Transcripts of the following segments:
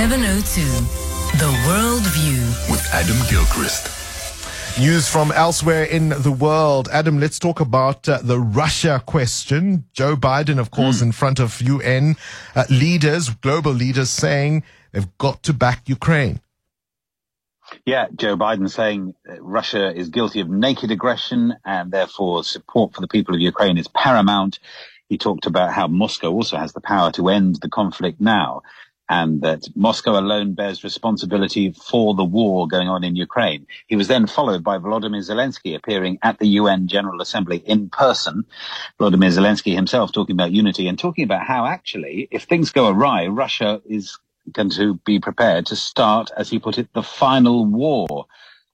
702. The World View. with Adam Gilchrist. News from elsewhere in the world. Adam, let's talk about uh, the Russia question. Joe Biden, of course, in front of UN uh, leaders, global leaders, saying they've got to back Ukraine. Yeah, Joe Biden saying Russia is guilty of naked aggression and therefore support for the people of Ukraine is paramount. He talked about how Moscow also has the power to end the conflict now and that Moscow alone bears responsibility for the war going on in Ukraine. He was then followed by Volodymyr Zelensky appearing at the UN General Assembly in person. Volodymyr Zelensky himself talking about unity and talking about how actually, if things go awry, Russia is going to be prepared to start, as he put it, the final war.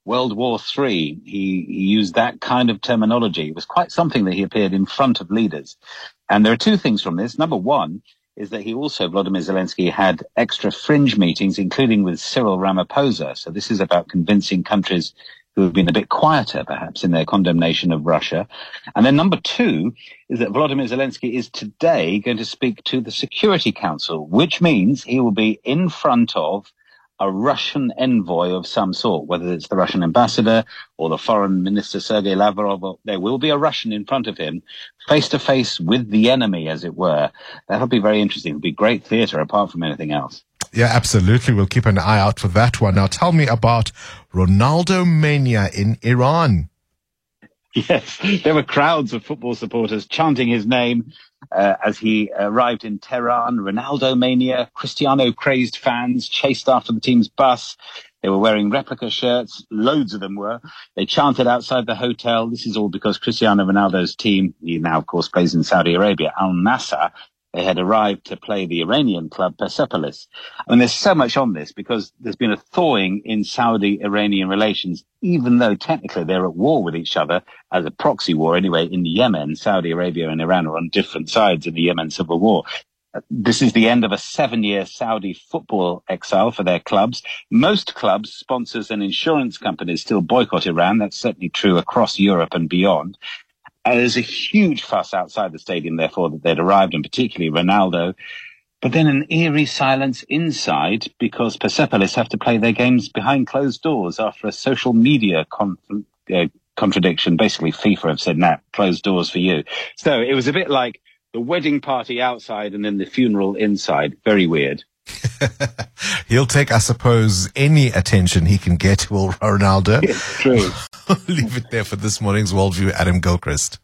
World War Three. He, he used that kind of terminology. It was quite something that he appeared in front of leaders. And there are two things from this. Number one is that he also, Vladimir Zelensky, had extra fringe meetings, including with Cyril Ramaphosa. So this is about convincing countries who have been a bit quieter, perhaps, in their condemnation of Russia. And then number two is that Vladimir Zelensky is today going to speak to the Security Council, which means he will be in front of a Russian envoy of some sort, whether it's the Russian ambassador or the foreign minister Sergei Lavrov, there will be a Russian in front of him, face to face with the enemy, as it were. That'll be very interesting. It'll be great theatre apart from anything else. Yeah, absolutely. We'll keep an eye out for that one. Now, tell me about Ronaldo mania in Iran. Yes, there were crowds of football supporters chanting his name uh, as he arrived in Tehran. Ronaldo mania, Cristiano crazed fans chased after the team's bus. They were wearing replica shirts. Loads of them were. They chanted outside the hotel. This is all because Cristiano Ronaldo's team, he now of course plays in Saudi Arabia, Al Nassr, they had arrived to play the Iranian club Persepolis. I mean, there's so much on this because there's been a thawing in Saudi-Iranian relations, even though technically they're at war with each other as a proxy war anyway in Yemen. Saudi Arabia and Iran are on different sides in the Yemen civil war. This is the end of a seven year Saudi football exile for their clubs. Most clubs, sponsors and insurance companies still boycott Iran. That's certainly true across Europe and beyond. There's a huge fuss outside the stadium, therefore, that they'd arrived, and particularly Ronaldo. But then an eerie silence inside because Persepolis have to play their games behind closed doors after a social media uh, contradiction. Basically, FIFA have said, nah, closed doors for you. So it was a bit like the wedding party outside and then the funeral inside. Very weird. He'll take, I suppose, any attention he can get, will Ronaldo. True. Leave it there for this morning's Worldview. Adam Gilchrist.